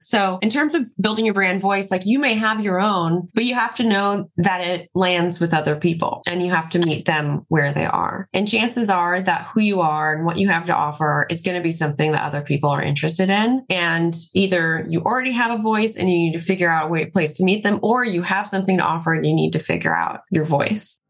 So in terms of building your brand voice, like you may have your own, but you have to know that it lands with other people and you have to meet them where they are. And chances are that who you are and what you have to offer is going to be something that other people are interested in. And either you already have a voice and you need to figure out a way, place to meet them, or you have something to offer and you need to figure out your voice.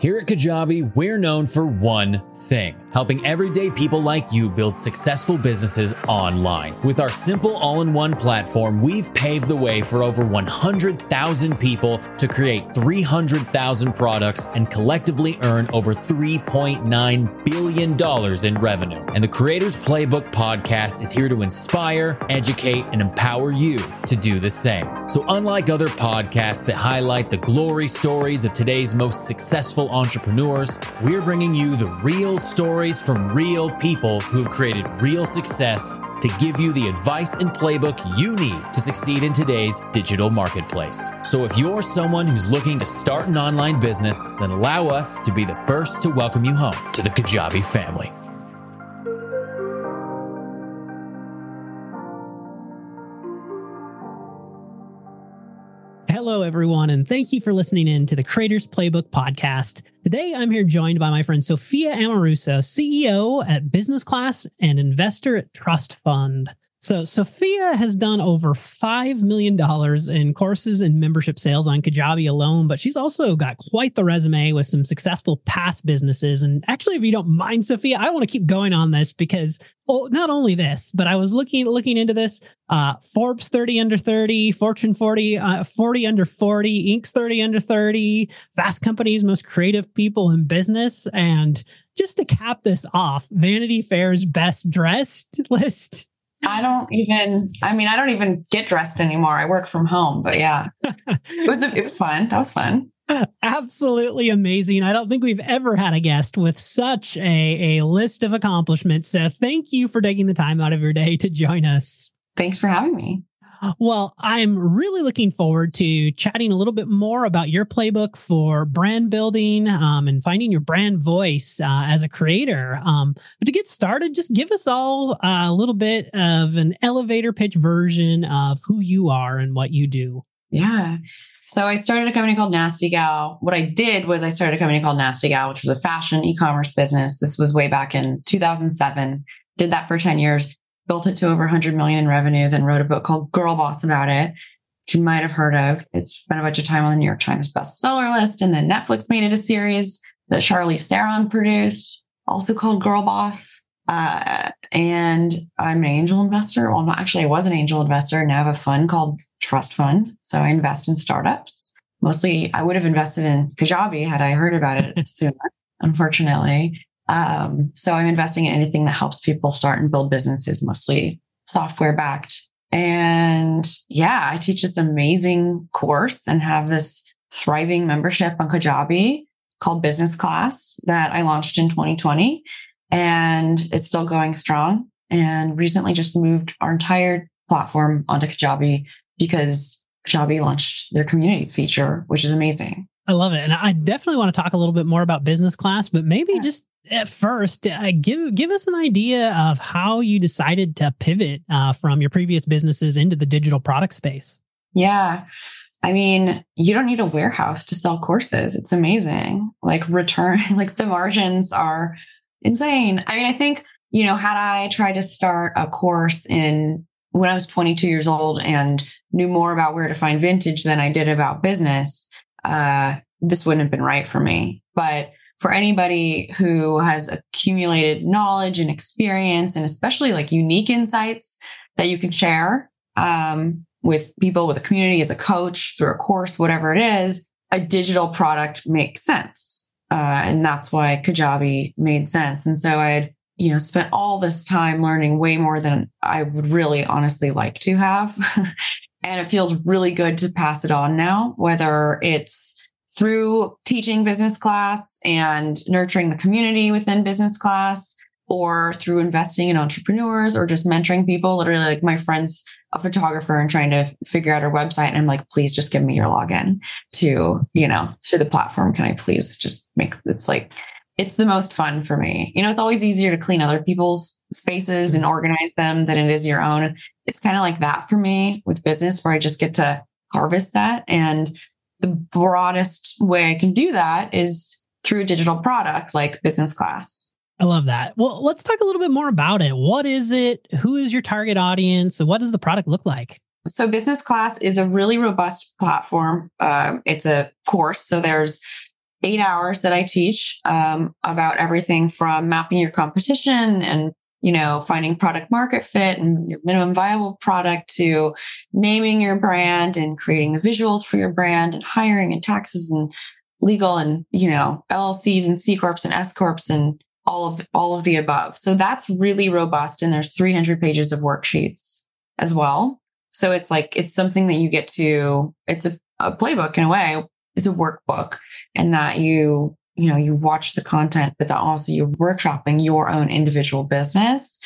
Here at Kajabi, we're known for one thing helping everyday people like you build successful businesses online. With our simple all in one platform, we've paved the way for over 100,000 people to create 300,000 products and collectively earn over $3.9 billion in revenue. And the Creators Playbook podcast is here to inspire, educate, and empower you to do the same. So, unlike other podcasts that highlight the glory stories of today's most successful entrepreneurs, we're bringing you the real stories from real people who have created real success to give you the advice and playbook you need to succeed in today's digital marketplace. So if you're someone who's looking to start an online business, then allow us to be the first to welcome you home to the Kajabi family. Hello, everyone, and thank you for listening in to the Creators Playbook podcast. Today, I'm here joined by my friend Sophia Amoruso, CEO at Business Class and investor at Trust Fund. So, Sophia has done over $5 million in courses and membership sales on Kajabi alone, but she's also got quite the resume with some successful past businesses. And actually, if you don't mind, Sophia, I want to keep going on this because well, not only this, but I was looking looking into this. Uh, Forbes 30 under 30, Fortune 40, uh, 40 under 40, Inc. 30 under 30, Fast Company's most creative people in business. And just to cap this off, Vanity Fair's best dressed list I don't even. I mean, I don't even get dressed anymore. I work from home, but yeah, it was it was fun. That was fun. Absolutely amazing. I don't think we've ever had a guest with such a, a list of accomplishments. So thank you for taking the time out of your day to join us. Thanks for having me. Well, I'm really looking forward to chatting a little bit more about your playbook for brand building um, and finding your brand voice uh, as a creator. Um, but to get started, just give us all a little bit of an elevator pitch version of who you are and what you do. Yeah. So I started a company called Nasty Gal. What I did was I started a company called Nasty Gal, which was a fashion e-commerce business. This was way back in 2007. Did that for 10 years built it to over 100 million in revenue, then wrote a book called Girl Boss about it, which you might have heard of. It's spent a bunch of time on the New York Times bestseller list. And then Netflix made it a series that Charlize Theron produced, also called Girl Boss. Uh, and I'm an angel investor. Well, not actually, I was an angel investor. Now I have a fund called Trust Fund. So I invest in startups. Mostly, I would have invested in Kajabi had I heard about it sooner, unfortunately. Um, so I'm investing in anything that helps people start and build businesses, mostly software backed. And yeah, I teach this amazing course and have this thriving membership on Kajabi called Business Class that I launched in 2020. And it's still going strong. And recently just moved our entire platform onto Kajabi because Kajabi launched their communities feature, which is amazing. I love it. And I definitely want to talk a little bit more about business class, but maybe yeah. just at first, uh, give give us an idea of how you decided to pivot uh, from your previous businesses into the digital product space. Yeah, I mean, you don't need a warehouse to sell courses. It's amazing. Like return, like the margins are insane. I mean, I think you know, had I tried to start a course in when I was 22 years old and knew more about where to find vintage than I did about business, uh, this wouldn't have been right for me. But for anybody who has accumulated knowledge and experience and especially like unique insights that you can share um, with people with a community as a coach through a course whatever it is a digital product makes sense uh, and that's why kajabi made sense and so i had you know spent all this time learning way more than i would really honestly like to have and it feels really good to pass it on now whether it's through teaching business class and nurturing the community within business class or through investing in entrepreneurs or just mentoring people. Literally, like my friend's a photographer and trying to figure out her website. And I'm like, please just give me your login to, you know, to the platform. Can I please just make it's like, it's the most fun for me. You know, it's always easier to clean other people's spaces and organize them than it is your own. It's kind of like that for me with business where I just get to harvest that. And the broadest way I can do that is through a digital product like business class. I love that. Well, let's talk a little bit more about it. What is it? Who is your target audience? What does the product look like? So, business class is a really robust platform. Uh, it's a course. So, there's eight hours that I teach um, about everything from mapping your competition and you know finding product market fit and your minimum viable product to naming your brand and creating the visuals for your brand and hiring and taxes and legal and you know LLCs and C corps and S corps and all of all of the above. So that's really robust and there's 300 pages of worksheets as well. So it's like it's something that you get to it's a, a playbook in a way. It's a workbook and that you you know you watch the content but that also you're workshopping your own individual business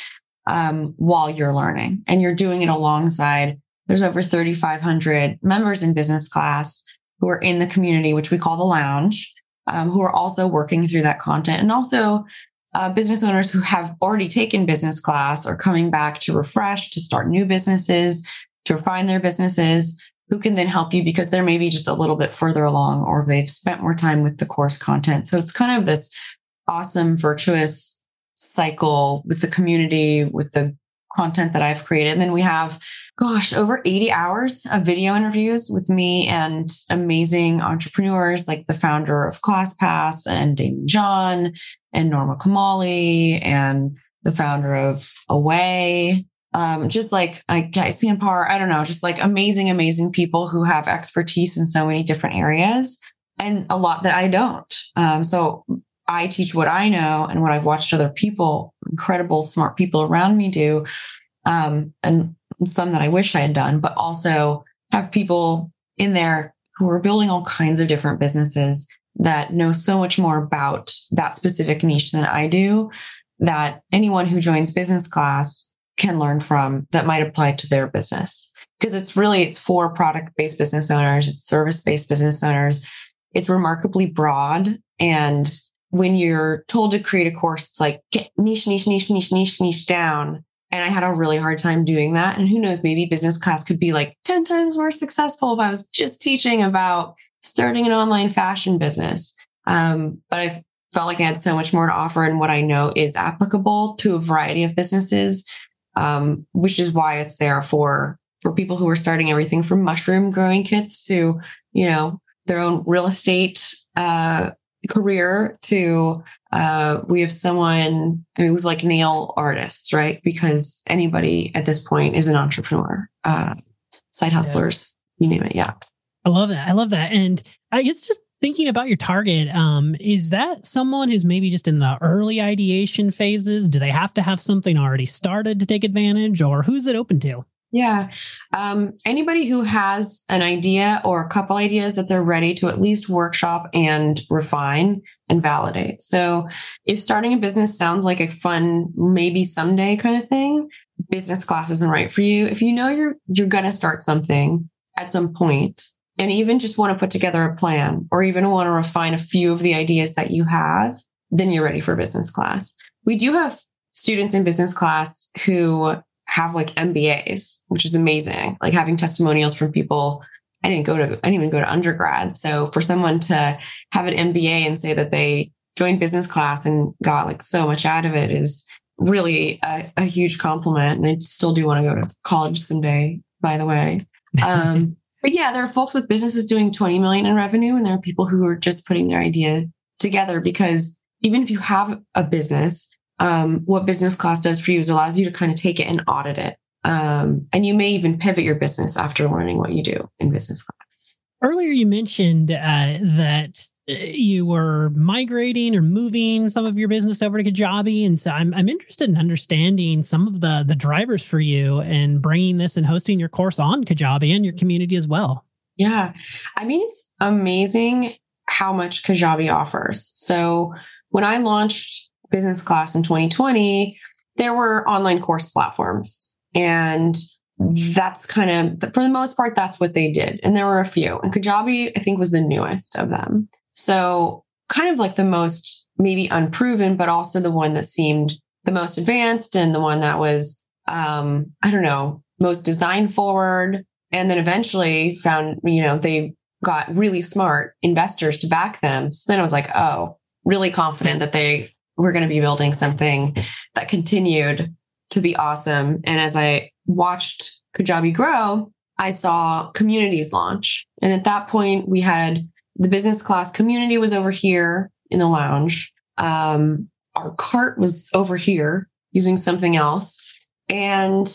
um, while you're learning and you're doing it alongside there's over 3500 members in business class who are in the community which we call the lounge um, who are also working through that content and also uh, business owners who have already taken business class are coming back to refresh to start new businesses to refine their businesses who can then help you because they're maybe just a little bit further along or they've spent more time with the course content. So it's kind of this awesome, virtuous cycle with the community, with the content that I've created. And then we have, gosh, over 80 hours of video interviews with me and amazing entrepreneurs like the founder of ClassPass and Daymond John and Norma Kamali and the founder of Away um, just like like Sam Parr, I don't know, just like amazing, amazing people who have expertise in so many different areas and a lot that I don't. Um, so I teach what I know and what I've watched other people, incredible, smart people around me do, um, and some that I wish I had done, but also have people in there who are building all kinds of different businesses that know so much more about that specific niche than I do. That anyone who joins business class can learn from that might apply to their business because it's really it's for product based business owners it's service based business owners it's remarkably broad and when you're told to create a course it's like get niche niche niche niche niche niche down and i had a really hard time doing that. And who knows maybe business class could be like 10 times more successful if i was just teaching about starting an online fashion business. Um, but i felt like i had so much more to offer. And what i know is applicable to a variety of businesses um, which is why it's there for for people who are starting everything from mushroom growing kits to you know their own real estate uh, career to uh, we have someone I mean we've like nail artists right because anybody at this point is an entrepreneur uh, side hustlers yeah. you name it yeah I love that I love that and I guess just thinking about your target, um, is that someone who's maybe just in the early ideation phases? Do they have to have something already started to take advantage, or who's it open to? Yeah. Um, anybody who has an idea or a couple ideas that they're ready to at least workshop and refine and validate. So if starting a business sounds like a fun, maybe someday kind of thing, business class isn't right for you. If you know you're, you're going to start something at some point, and even just want to put together a plan or even want to refine a few of the ideas that you have, then you're ready for business class. We do have students in business class who have like MBAs, which is amazing. Like having testimonials from people. I didn't go to, I didn't even go to undergrad. So for someone to have an MBA and say that they joined business class and got like so much out of it is really a, a huge compliment. And I still do want to go to college someday, by the way. Um, but yeah, there are folks with businesses doing 20 million in revenue, and there are people who are just putting their idea together because even if you have a business, um, what business class does for you is allows you to kind of take it and audit it. Um, and you may even pivot your business after learning what you do in business class. Earlier, you mentioned uh, that you were migrating or moving some of your business over to Kajabi, and so I'm I'm interested in understanding some of the the drivers for you and bringing this and hosting your course on Kajabi and your community as well. Yeah, I mean it's amazing how much Kajabi offers. So when I launched business class in 2020, there were online course platforms and that's kind of for the most part that's what they did and there were a few and kajabi i think was the newest of them so kind of like the most maybe unproven, but also the one that seemed the most advanced and the one that was, um, I don't know, most design forward. And then eventually found, you know, they got really smart investors to back them. So then I was like, oh, really confident that they were going to be building something that continued to be awesome. And as I watched Kajabi grow, I saw communities launch. And at that point, we had the business class community was over here in the lounge. Um, our cart was over here using something else. And,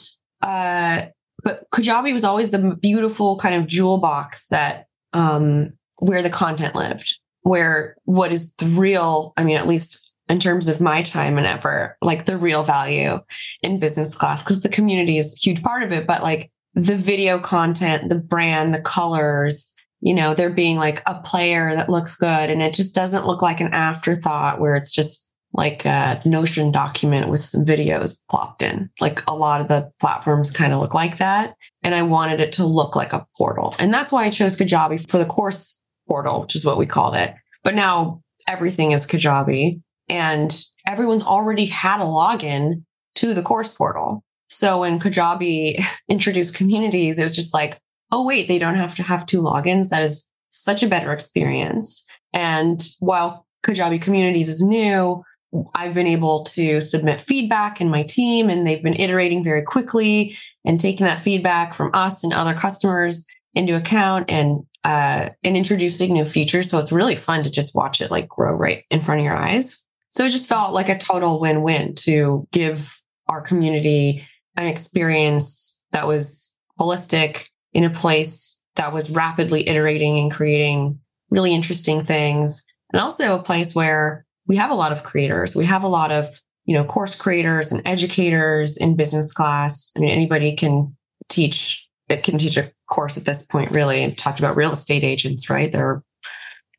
uh, but Kajabi was always the beautiful kind of jewel box that, um, where the content lived, where what is the real, I mean, at least in terms of my time and effort, like the real value in business class, because the community is a huge part of it, but like the video content, the brand, the colors, you know, there being like a player that looks good and it just doesn't look like an afterthought where it's just like a Notion document with some videos plopped in. Like a lot of the platforms kind of look like that. And I wanted it to look like a portal. And that's why I chose Kajabi for the course portal, which is what we called it. But now everything is Kajabi and everyone's already had a login to the course portal. So when Kajabi introduced communities, it was just like, oh, wait, they don't have to have two logins. That is such a better experience. And while Kajabi communities is new, I've been able to submit feedback in my team and they've been iterating very quickly and taking that feedback from us and other customers into account and uh, and introducing new features. So it's really fun to just watch it like grow right in front of your eyes. So it just felt like a total win-win to give our community an experience that was holistic in a place that was rapidly iterating and creating really interesting things. And also a place where we have a lot of creators. We have a lot of, you know, course creators and educators in business class. I mean, anybody can teach, it can teach a course at this point, really. And talked about real estate agents, right? They're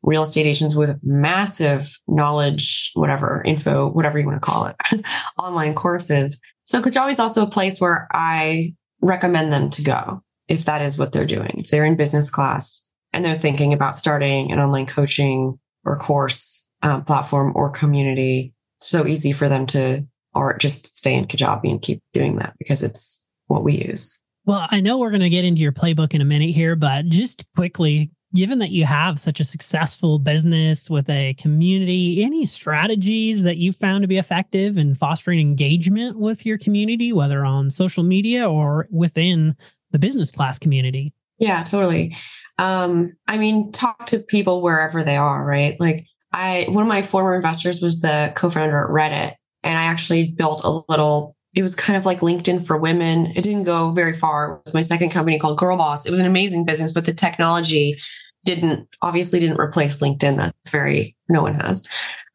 real estate agents with massive knowledge, whatever, info, whatever you want to call it, online courses. So Kajabi is also a place where I recommend them to go if that is what they're doing. If they're in business class and they're thinking about starting an online coaching or course um, platform or community, it's so easy for them to or just stay in Kajabi and keep doing that because it's what we use. Well, I know we're going to get into your playbook in a minute here, but just quickly, given that you have such a successful business with a community, any strategies that you found to be effective in fostering engagement with your community, whether on social media or within the business class community? Yeah, totally. Um, I mean, talk to people wherever they are, right? Like I, one of my former investors was the co-founder at Reddit and I actually built a little it was kind of like LinkedIn for women. It didn't go very far. It was my second company called Girl Boss. It was an amazing business, but the technology didn't obviously didn't replace LinkedIn. That's very no one has.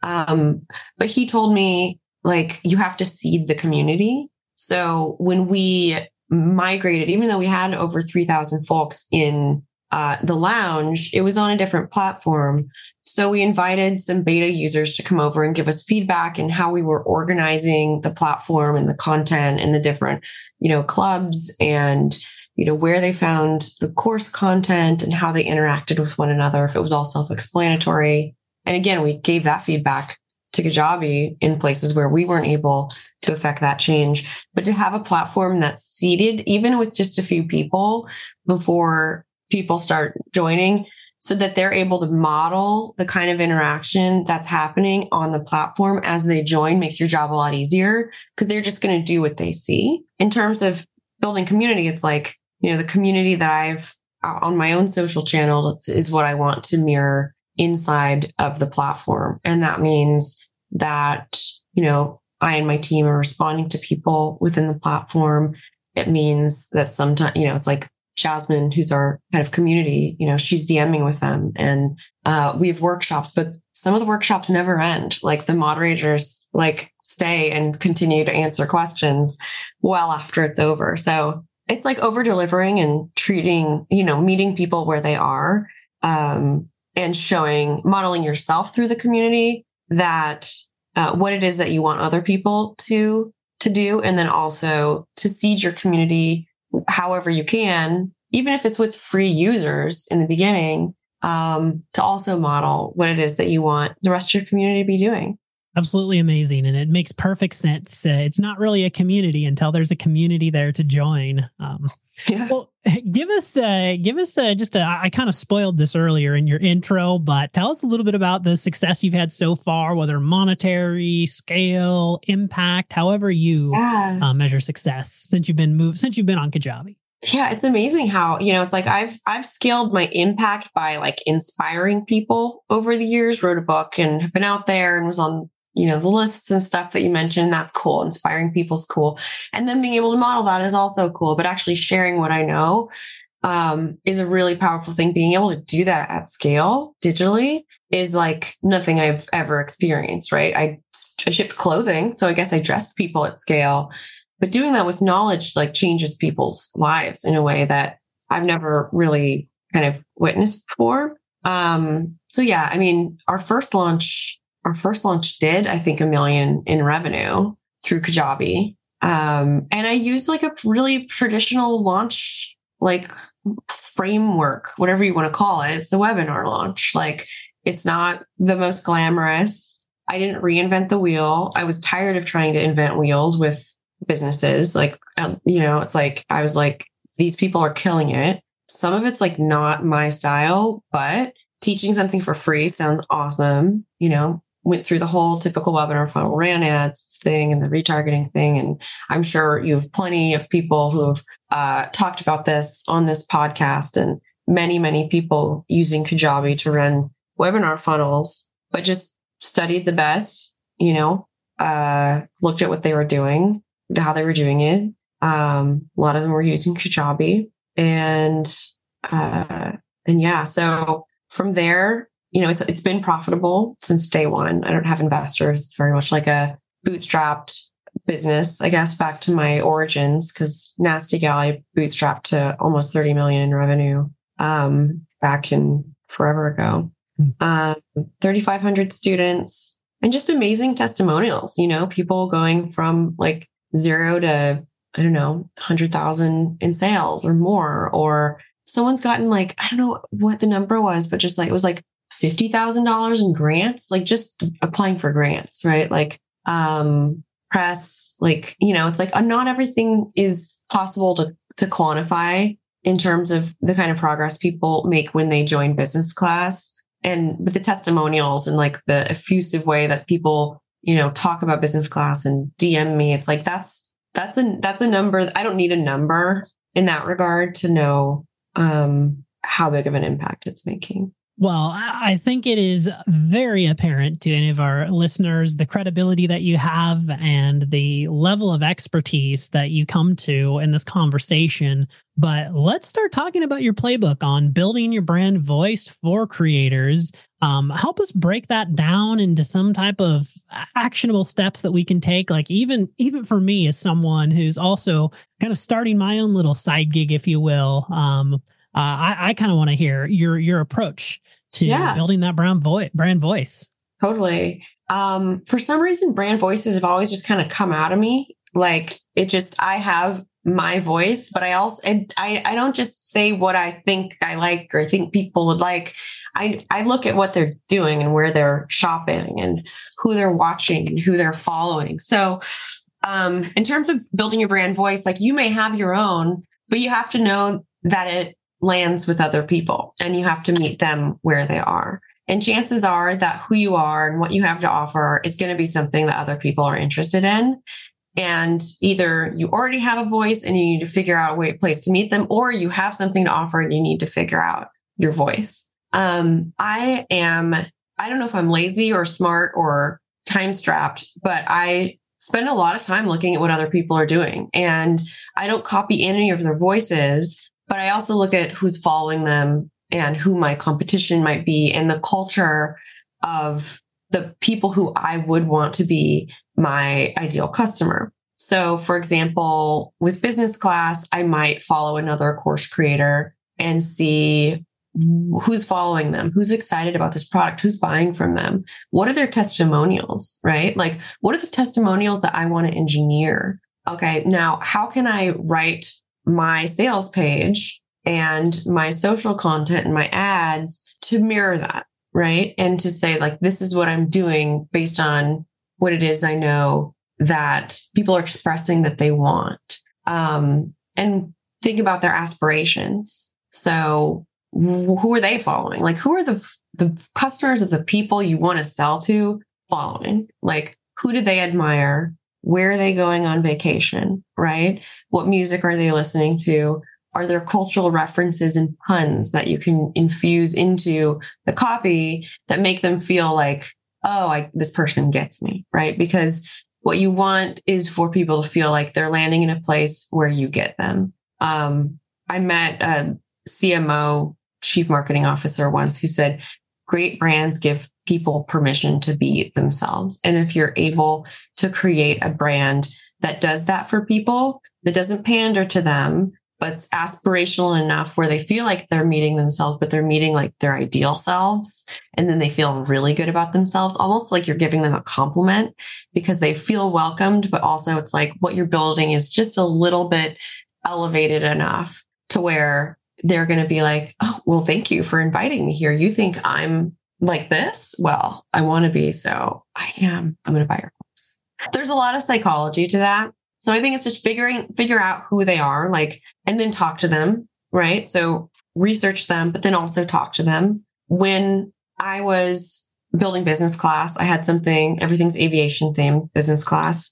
Um, but he told me like you have to seed the community. So when we migrated, even though we had over 3,000 folks in uh, the lounge, it was on a different platform. So we invited some beta users to come over and give us feedback and how we were organizing the platform and the content and the different, you know, clubs and you know, where they found the course content and how they interacted with one another, if it was all self-explanatory. And again, we gave that feedback to Kajabi in places where we weren't able to affect that change. But to have a platform that's seeded, even with just a few people before people start joining, so that they're able to model the kind of interaction that's happening on the platform as they join makes your job a lot easier because they're just going to do what they see. In terms of building community, it's like you know, the community that I've uh, on my own social channel is what I want to mirror inside of the platform. And that means that, you know, I and my team are responding to people within the platform. It means that sometimes, you know, it's like Jasmine, who's our kind of community, you know, she's DMing with them and uh, we have workshops, but some of the workshops never end. Like the moderators like stay and continue to answer questions well after it's over. So it's like over delivering and treating, you know, meeting people where they are, um, and showing, modeling yourself through the community that uh, what it is that you want other people to to do, and then also to seed your community however you can, even if it's with free users in the beginning, um, to also model what it is that you want the rest of your community to be doing absolutely amazing and it makes perfect sense uh, it's not really a community until there's a community there to join um, yeah. well give us uh, give us uh, just a, I kind of spoiled this earlier in your intro but tell us a little bit about the success you've had so far whether monetary scale impact however you yeah. uh, measure success since you've been moved since you've been on kajabi yeah it's amazing how you know it's like i've i've scaled my impact by like inspiring people over the years wrote a book and have been out there and was on you know, the lists and stuff that you mentioned, that's cool. Inspiring people's cool. And then being able to model that is also cool. But actually sharing what I know um, is a really powerful thing. Being able to do that at scale digitally is like nothing I've ever experienced, right? I, I shipped clothing. So I guess I dressed people at scale. But doing that with knowledge like changes people's lives in a way that I've never really kind of witnessed before. Um, so yeah, I mean, our first launch our first launch did, I think, a million in revenue through Kajabi. Um, and I used like a really traditional launch, like framework, whatever you want to call it. It's a webinar launch. Like it's not the most glamorous. I didn't reinvent the wheel. I was tired of trying to invent wheels with businesses. Like, um, you know, it's like, I was like, these people are killing it. Some of it's like not my style, but teaching something for free sounds awesome. You know, went through the whole typical webinar funnel, ran ads thing and the retargeting thing. And I'm sure you have plenty of people who have uh, talked about this on this podcast and many, many people using Kajabi to run webinar funnels, but just studied the best, you know, uh, looked at what they were doing, how they were doing it. Um, a lot of them were using Kajabi and, uh, and yeah, so from there, you know, it's it's been profitable since day one. I don't have investors. It's very much like a bootstrapped business, I guess, back to my origins, because Nasty Gal I bootstrapped to almost 30 million in revenue um, back in forever ago. Hmm. Um, 3,500 students and just amazing testimonials, you know, people going from like zero to, I don't know, 100,000 in sales or more, or someone's gotten like, I don't know what the number was, but just like, it was like $50,000 in grants, like just applying for grants, right? Like, um, press, like, you know, it's like uh, not everything is possible to, to quantify in terms of the kind of progress people make when they join business class and with the testimonials and like the effusive way that people, you know, talk about business class and DM me. It's like, that's, that's a, that's a number. I don't need a number in that regard to know, um, how big of an impact it's making. Well, I think it is very apparent to any of our listeners the credibility that you have and the level of expertise that you come to in this conversation. But let's start talking about your playbook on building your brand voice for creators. Um, help us break that down into some type of actionable steps that we can take. Like even even for me as someone who's also kind of starting my own little side gig, if you will. Um, uh, I, I kind of want to hear your your approach to yeah. building that brand voice. Brand voice. Totally. Um, for some reason, brand voices have always just kind of come out of me. Like it just, I have my voice, but I also, I, I don't just say what I think I like or think people would like. I, I look at what they're doing and where they're shopping and who they're watching and who they're following. So, um, in terms of building your brand voice, like you may have your own, but you have to know that it lands with other people and you have to meet them where they are. And chances are that who you are and what you have to offer is going to be something that other people are interested in. And either you already have a voice and you need to figure out a way, place to meet them, or you have something to offer and you need to figure out your voice. Um, I am, I don't know if I'm lazy or smart or time strapped, but I spend a lot of time looking at what other people are doing and I don't copy any of their voices but I also look at who's following them and who my competition might be and the culture of the people who I would want to be my ideal customer. So, for example, with business class, I might follow another course creator and see who's following them, who's excited about this product, who's buying from them, what are their testimonials, right? Like, what are the testimonials that I want to engineer? Okay, now how can I write my sales page and my social content and my ads to mirror that, right? And to say, like, this is what I'm doing based on what it is I know that people are expressing that they want. Um, and think about their aspirations. So who are they following? Like, who are the, the customers of the people you want to sell to following? Like, who do they admire? Where are they going on vacation? Right? What music are they listening to? Are there cultural references and puns that you can infuse into the copy that make them feel like, oh, I, this person gets me, right? Because what you want is for people to feel like they're landing in a place where you get them. Um, I met a CMO, chief marketing officer once who said, great brands give people permission to be themselves. And if you're able to create a brand that does that for people, that doesn't pander to them, but it's aspirational enough where they feel like they're meeting themselves, but they're meeting like their ideal selves. And then they feel really good about themselves, almost like you're giving them a compliment because they feel welcomed. But also it's like what you're building is just a little bit elevated enough to where they're going to be like, Oh, well, thank you for inviting me here. You think I'm like this? Well, I want to be. So I am. I'm going to buy your. There's a lot of psychology to that. So I think it's just figuring, figure out who they are, like, and then talk to them, right? So research them, but then also talk to them. When I was building business class, I had something, everything's aviation themed business class.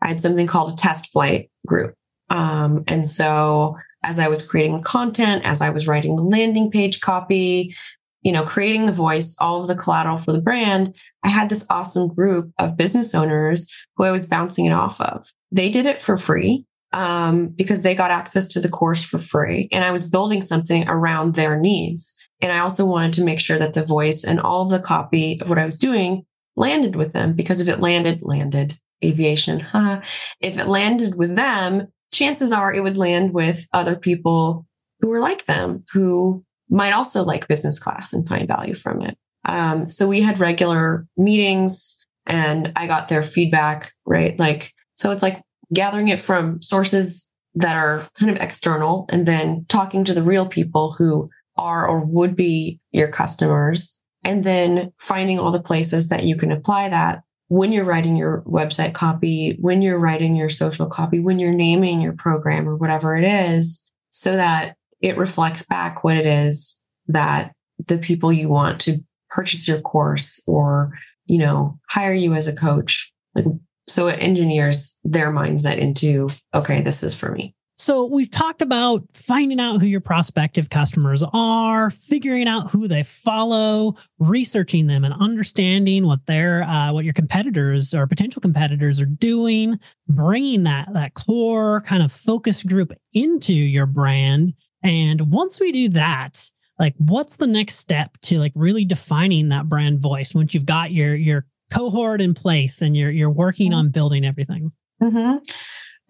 I had something called a test flight group. Um, and so as I was creating the content, as I was writing the landing page copy, you know, creating the voice, all of the collateral for the brand, I had this awesome group of business owners who I was bouncing it off of. They did it for free um, because they got access to the course for free. And I was building something around their needs. And I also wanted to make sure that the voice and all of the copy of what I was doing landed with them because if it landed, landed aviation, huh? If it landed with them, chances are it would land with other people who are like them, who might also like business class and find value from it. Um, so we had regular meetings and I got their feedback, right? Like, so it's like gathering it from sources that are kind of external and then talking to the real people who are or would be your customers and then finding all the places that you can apply that when you're writing your website copy, when you're writing your social copy, when you're naming your program or whatever it is, so that it reflects back what it is that the people you want to purchase your course or, you know, hire you as a coach. Like, so it engineers their mindset into, okay, this is for me. So we've talked about finding out who your prospective customers are, figuring out who they follow, researching them, and understanding what their uh, what your competitors or potential competitors are doing. Bringing that that core kind of focus group into your brand, and once we do that, like what's the next step to like really defining that brand voice once you've got your your cohort in place and you're you're working on building everything. Mm-hmm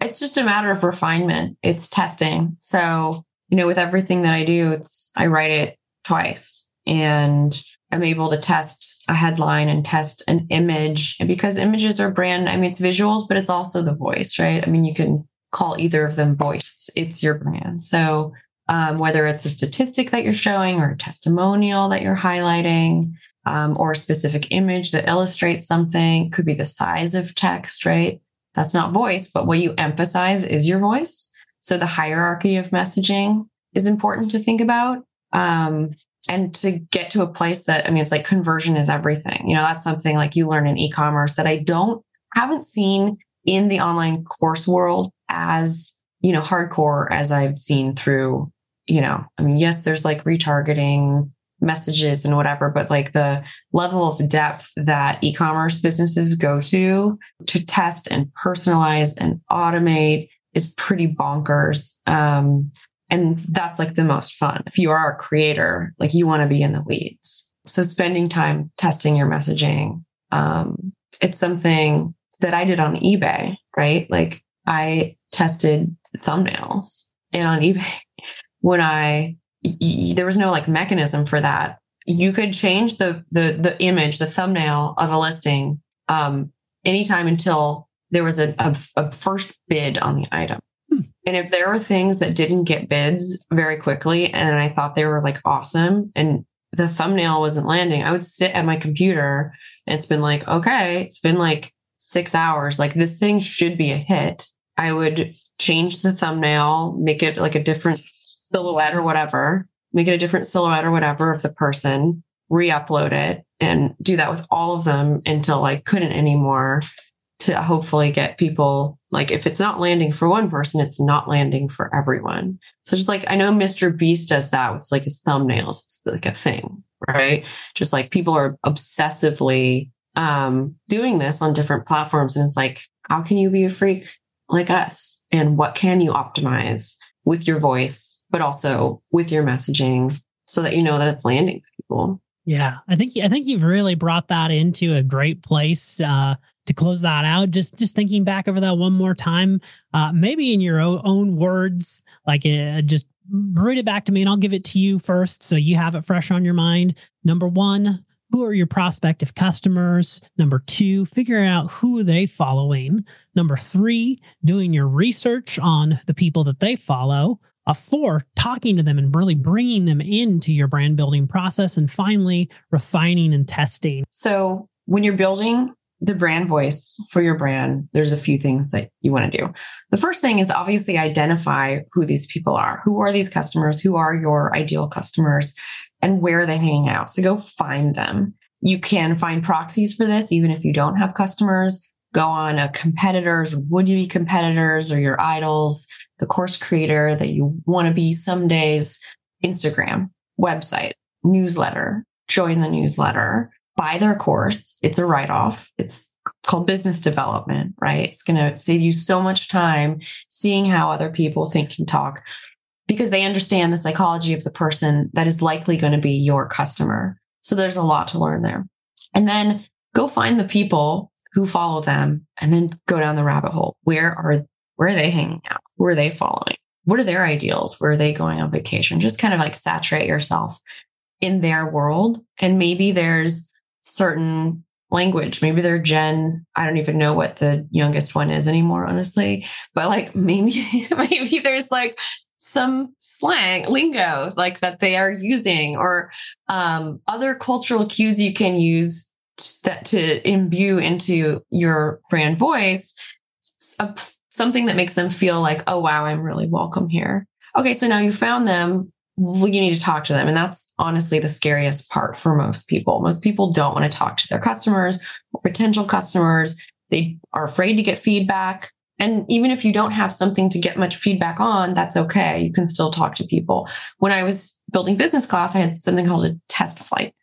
it's just a matter of refinement. It's testing. So, you know, with everything that I do, it's, I write it twice and I'm able to test a headline and test an image. And because images are brand, I mean, it's visuals, but it's also the voice, right? I mean, you can call either of them voice. It's, it's your brand. So, um, whether it's a statistic that you're showing or a testimonial that you're highlighting, um, or a specific image that illustrates something, could be the size of text, right? That's not voice, but what you emphasize is your voice. So the hierarchy of messaging is important to think about. Um, and to get to a place that, I mean, it's like conversion is everything. You know, that's something like you learn in e-commerce that I don't, haven't seen in the online course world as, you know, hardcore as I've seen through, you know, I mean, yes, there's like retargeting, messages and whatever, but like the level of depth that e-commerce businesses go to to test and personalize and automate is pretty bonkers. Um, and that's like the most fun. If you are a creator, like you want to be in the weeds. So spending time testing your messaging, um, it's something that I did on eBay, right? Like I tested thumbnails and on eBay when I y- there was no like mechanism for that. You could change the the the image, the thumbnail of a listing um, anytime until there was a, a, a first bid on the item. And if there were things that didn't get bids very quickly and I thought they were like awesome and the thumbnail wasn't landing, I would sit at my computer and it's been like, okay, it's been like six hours. Like this thing should be a hit. I would change the thumbnail, make it like a different silhouette or whatever, make it a different silhouette or whatever of the person, re upload it and do that with all of them until I couldn't anymore to hopefully get people like if it's not landing for one person, it's not landing for everyone. So just like I know Mr. Beast does that with like his thumbnails. It's like a thing, right? Just like people are obsessively um doing this on different platforms. And it's like, how can you be a freak like us? And what can you optimize with your voice, but also with your messaging so that you know that it's landing people? Yeah, I think I think you've really brought that into a great place uh, to close that out. Just just thinking back over that one more time, uh, maybe in your own words, like uh, just read it back to me, and I'll give it to you first, so you have it fresh on your mind. Number one, who are your prospective customers? Number two, figuring out who are they following. Number three, doing your research on the people that they follow. A four, talking to them and really bringing them into your brand building process. And finally, refining and testing. So when you're building the brand voice for your brand, there's a few things that you want to do. The first thing is obviously identify who these people are. Who are these customers? Who are your ideal customers? And where are they hanging out? So go find them. You can find proxies for this, even if you don't have customers. Go on a competitors, would you be competitors or your idols? The course creator that you want to be some days, Instagram, website, newsletter, join the newsletter, buy their course. It's a write off. It's called business development, right? It's going to save you so much time seeing how other people think and talk because they understand the psychology of the person that is likely going to be your customer. So there's a lot to learn there. And then go find the people who follow them and then go down the rabbit hole. Where are where are they hanging out? Who are they following? What are their ideals? Where are they going on vacation? Just kind of like saturate yourself in their world. And maybe there's certain language. Maybe they're Gen, I don't even know what the youngest one is anymore, honestly. But like maybe, maybe there's like some slang lingo like that they are using or um, other cultural cues you can use that to imbue into your brand voice something that makes them feel like, oh, wow, I'm really welcome here. Okay, so now you found them. Well, you need to talk to them. And that's honestly the scariest part for most people. Most people don't want to talk to their customers or potential customers. They are afraid to get feedback. And even if you don't have something to get much feedback on, that's okay. You can still talk to people. When I was building business class, I had something called a test flight.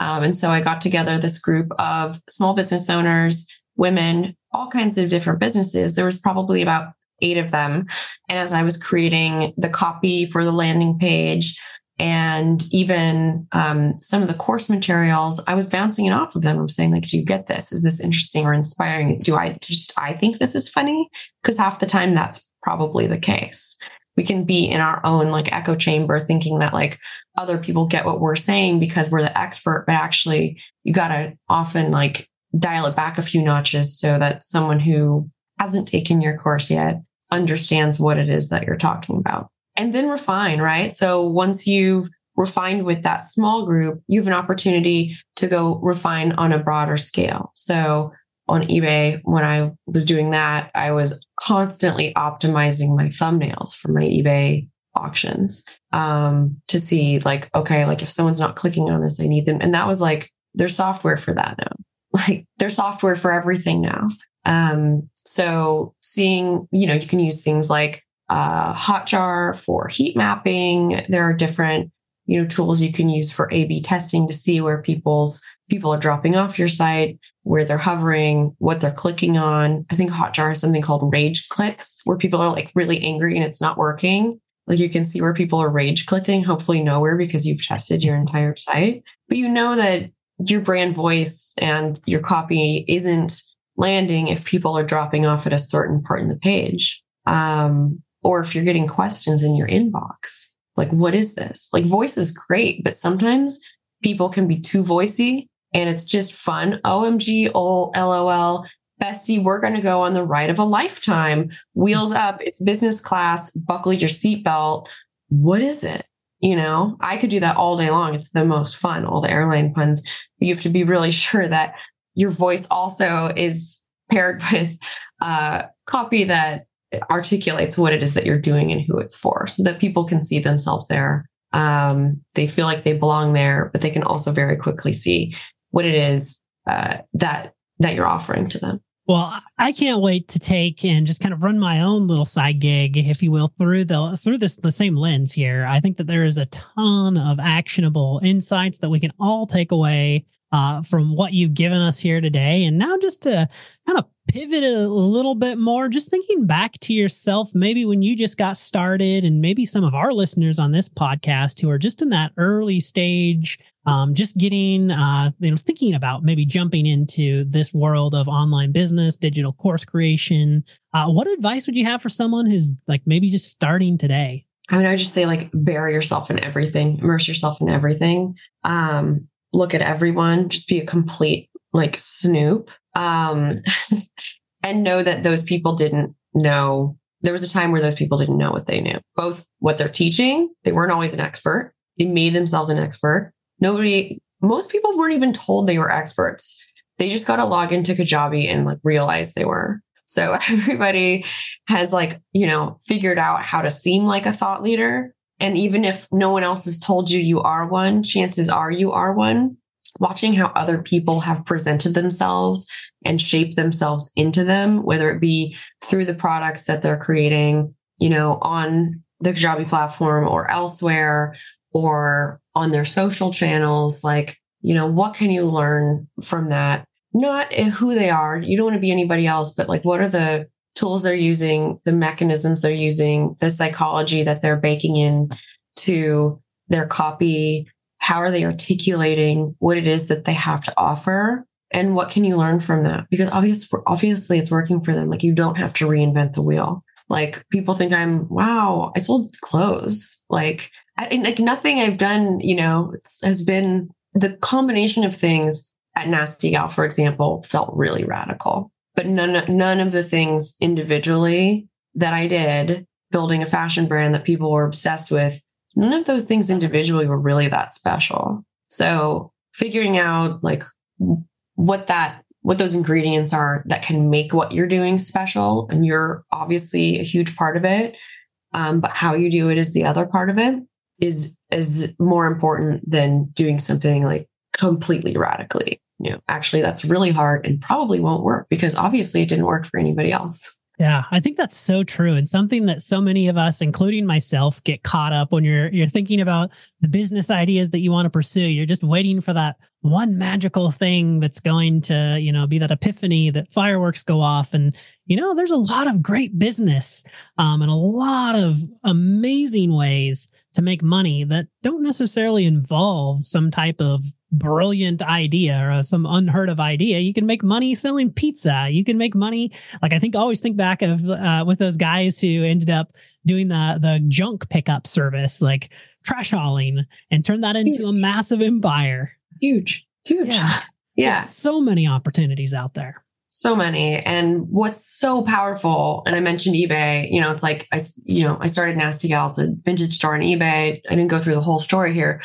Um, and so I got together this group of small business owners, women all kinds of different businesses. There was probably about eight of them. And as I was creating the copy for the landing page and even um, some of the course materials, I was bouncing it off of them. I'm saying, like, do you get this? Is this interesting or inspiring? Do I just, I think this is funny? Because half the time that's probably the case. We can be in our own like echo chamber thinking that like other people get what we're saying because we're the expert, but actually you got to often like dial it back a few notches so that someone who hasn't taken your course yet understands what it is that you're talking about. And then refine, right? So once you've refined with that small group, you have an opportunity to go refine on a broader scale. So on eBay, when I was doing that, I was constantly optimizing my thumbnails for my eBay auctions um, to see like, okay, like if someone's not clicking on this, I need them. And that was like, there's software for that now like there's software for everything now. Um, so seeing, you know, you can use things like uh, Hotjar for heat mapping. There are different, you know, tools you can use for A/B testing to see where people's people are dropping off your site, where they're hovering, what they're clicking on. I think Hotjar has something called rage clicks, where people are like really angry and it's not working. Like you can see where people are rage clicking, hopefully nowhere because you've tested your entire site. But you know that your brand voice and your copy isn't landing if people are dropping off at a certain part in the page. Um, or if you're getting questions in your inbox, like, what is this? Like, voice is great, but sometimes people can be too voicey and it's just fun. OMG, lol. bestie, we're going to go on the ride of a lifetime. Wheels up, it's business class, buckle your seatbelt. What is it? You know, I could do that all day long. It's the most fun, all the airline puns. You have to be really sure that your voice also is paired with uh, copy that articulates what it is that you're doing and who it's for so that people can see themselves there. Um, they feel like they belong there, but they can also very quickly see what it is uh, that that you're offering to them. Well, I can't wait to take and just kind of run my own little side gig, if you will, through the through this the same lens here. I think that there is a ton of actionable insights that we can all take away uh, from what you've given us here today. And now, just to kind of pivot a little bit more, just thinking back to yourself, maybe when you just got started, and maybe some of our listeners on this podcast who are just in that early stage um, just getting, uh, you know, thinking about maybe jumping into this world of online business, digital course creation. Uh, what advice would you have for someone who's like maybe just starting today? I mean, I would just say like bury yourself in everything, immerse yourself in everything. Um, look at everyone, just be a complete like snoop. Um, and know that those people didn't know. There was a time where those people didn't know what they knew, both what they're teaching. They weren't always an expert. They made themselves an expert nobody, most people weren't even told they were experts. They just got to log into Kajabi and like realize they were. So everybody has like, you know, figured out how to seem like a thought leader. And even if no one else has told you you are one, chances are you are one. Watching how other people have presented themselves and shaped themselves into them, whether it be through the products that they're creating, you know, on the Kajabi platform or elsewhere, or on their social channels like you know what can you learn from that not who they are you don't want to be anybody else but like what are the tools they're using the mechanisms they're using the psychology that they're baking in to their copy. How are they articulating what it is that they have to offer? And what can you learn from that? Because obviously obviously it's working for them. Like you don't have to reinvent the wheel. Like people think i'm wow i sold clothes. Like I, like nothing I've done, you know, has been the combination of things at Nasty Gal, for example, felt really radical. But none, none of the things individually that I did, building a fashion brand that people were obsessed with, none of those things individually were really that special. So figuring out like what that what those ingredients are that can make what you're doing special and you're obviously a huge part of it um, but how you do it is the other part of it is is more important than doing something like completely radically. You know, actually that's really hard and probably won't work because obviously it didn't work for anybody else. Yeah, I think that's so true and something that so many of us including myself get caught up when you're you're thinking about the business ideas that you want to pursue. You're just waiting for that one magical thing that's going to, you know, be that epiphany that fireworks go off and you know, there's a lot of great business um, and a lot of amazing ways to make money that don't necessarily involve some type of brilliant idea or some unheard of idea. You can make money selling pizza. You can make money. Like I think always think back of uh, with those guys who ended up doing the the junk pickup service, like trash hauling, and turned that into a massive empire. Huge, huge. Yeah. Yeah. So many opportunities out there so many. And what's so powerful and i mentioned ebay you know it's like i you know i started nasty gals a vintage store on ebay. I didn't go through the whole story here.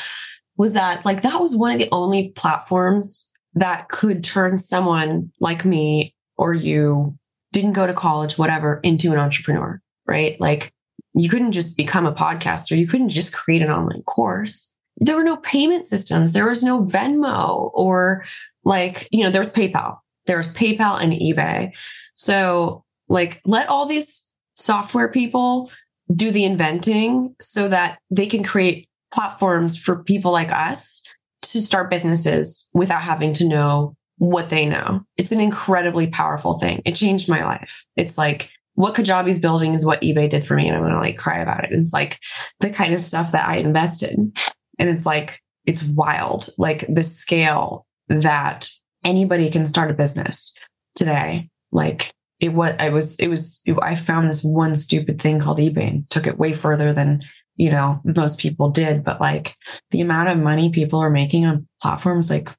Was that like that was one of the only platforms that could turn someone like me or you didn't go to college whatever into an entrepreneur right? Like you couldn't just become a podcaster. You couldn't just create an online course. There were no payment systems. There was no venmo or like you know there was paypal there's PayPal and eBay. So, like, let all these software people do the inventing so that they can create platforms for people like us to start businesses without having to know what they know. It's an incredibly powerful thing. It changed my life. It's like what Kajabi's building is what eBay did for me. And I'm going to like cry about it. It's like the kind of stuff that I invested. And it's like, it's wild. Like the scale that anybody can start a business today. Like it was, I was, it was, it, I found this one stupid thing called eBay and took it way further than, you know, most people did. But like the amount of money people are making on platforms like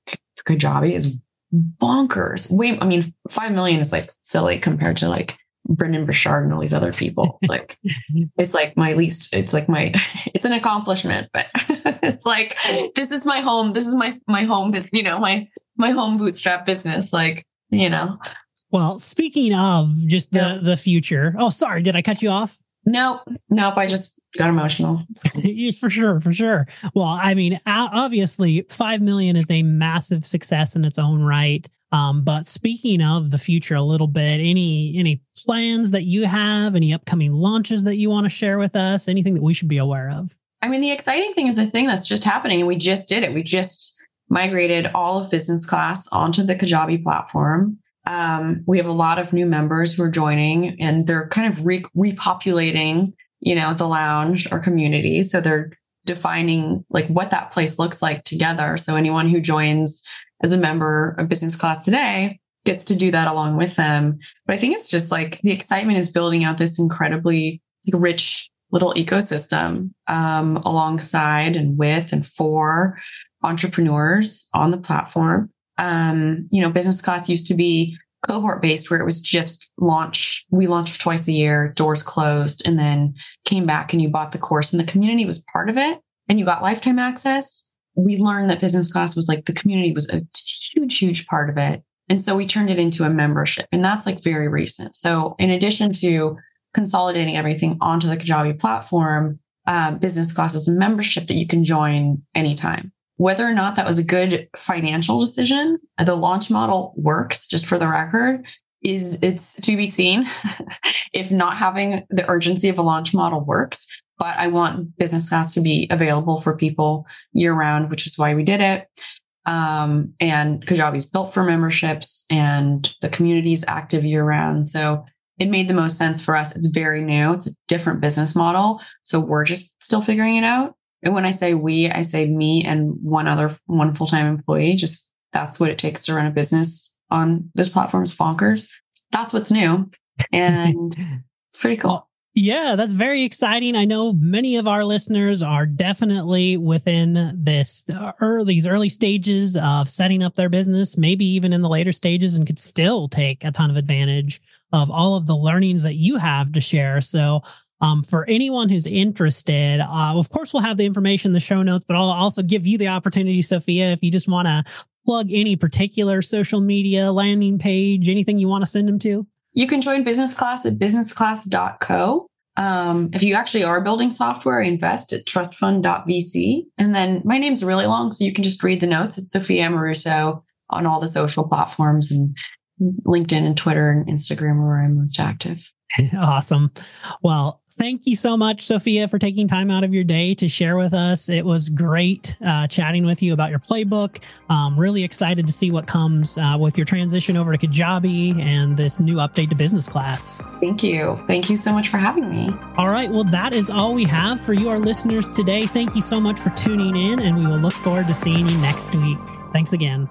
Kajabi is bonkers. Wait, I mean, 5 million is like silly compared to like Brendon Burchard and all these other people. It's like, it's like my least, it's like my, it's an accomplishment, but it's like, this is my home. This is my, my home, you know, my, my home bootstrap business. Like, you know. Well, speaking of just the, yeah. the future. Oh, sorry. Did I cut you off? Nope. Nope. I just got emotional. for sure. For sure. Well, I mean, obviously, 5 million is a massive success in its own right. Um, but speaking of the future a little bit, any any plans that you have, any upcoming launches that you want to share with us, anything that we should be aware of? I mean, the exciting thing is the thing that's just happening, and we just did it. We just migrated all of business class onto the Kajabi platform. Um, we have a lot of new members who are joining, and they're kind of re- repopulating, you know, the lounge, or community. So they're defining like what that place looks like together. So anyone who joins as a member of business class today gets to do that along with them. But I think it's just like the excitement is building out this incredibly rich little ecosystem um, alongside and with and for entrepreneurs on the platform. Um, you know, business class used to be cohort based where it was just launch. We launched twice a year, doors closed, and then came back and you bought the course and the community was part of it and you got lifetime access we learned that business class was like the community was a huge, huge part of it. And so we turned it into a membership and that's like very recent. So in addition to consolidating everything onto the Kajabi platform, um, business class is a membership that you can join anytime. Whether or not that was a good financial decision, the launch model works just for the record is it's to be seen if not having the urgency of a launch model works but I want business class to be available for people year round, which is why we did it. Um, and Kajabi is built for memberships and the community is active year round. So it made the most sense for us. It's very new. It's a different business model. So we're just still figuring it out. And when I say we, I say me and one other, one full-time employee. Just that's what it takes to run a business on this platform is bonkers. That's what's new. And it's pretty cool. Yeah, that's very exciting. I know many of our listeners are definitely within this uh, early, these early stages of setting up their business, maybe even in the later stages, and could still take a ton of advantage of all of the learnings that you have to share. So, um, for anyone who's interested, uh, of course, we'll have the information in the show notes, but I'll also give you the opportunity, Sophia, if you just want to plug any particular social media landing page, anything you want to send them to. You can join business class at businessclass.co. Um, if you actually are building software, invest at trustfund.vc. And then my name's really long, so you can just read the notes. It's Sophia Amoruso on all the social platforms and LinkedIn and Twitter and Instagram where I'm most active. Awesome. Well, thank you so much, Sophia, for taking time out of your day to share with us. It was great uh, chatting with you about your playbook. Um, really excited to see what comes uh, with your transition over to Kajabi and this new update to business class. Thank you. Thank you so much for having me. All right. Well, that is all we have for you, our listeners, today. Thank you so much for tuning in, and we will look forward to seeing you next week. Thanks again.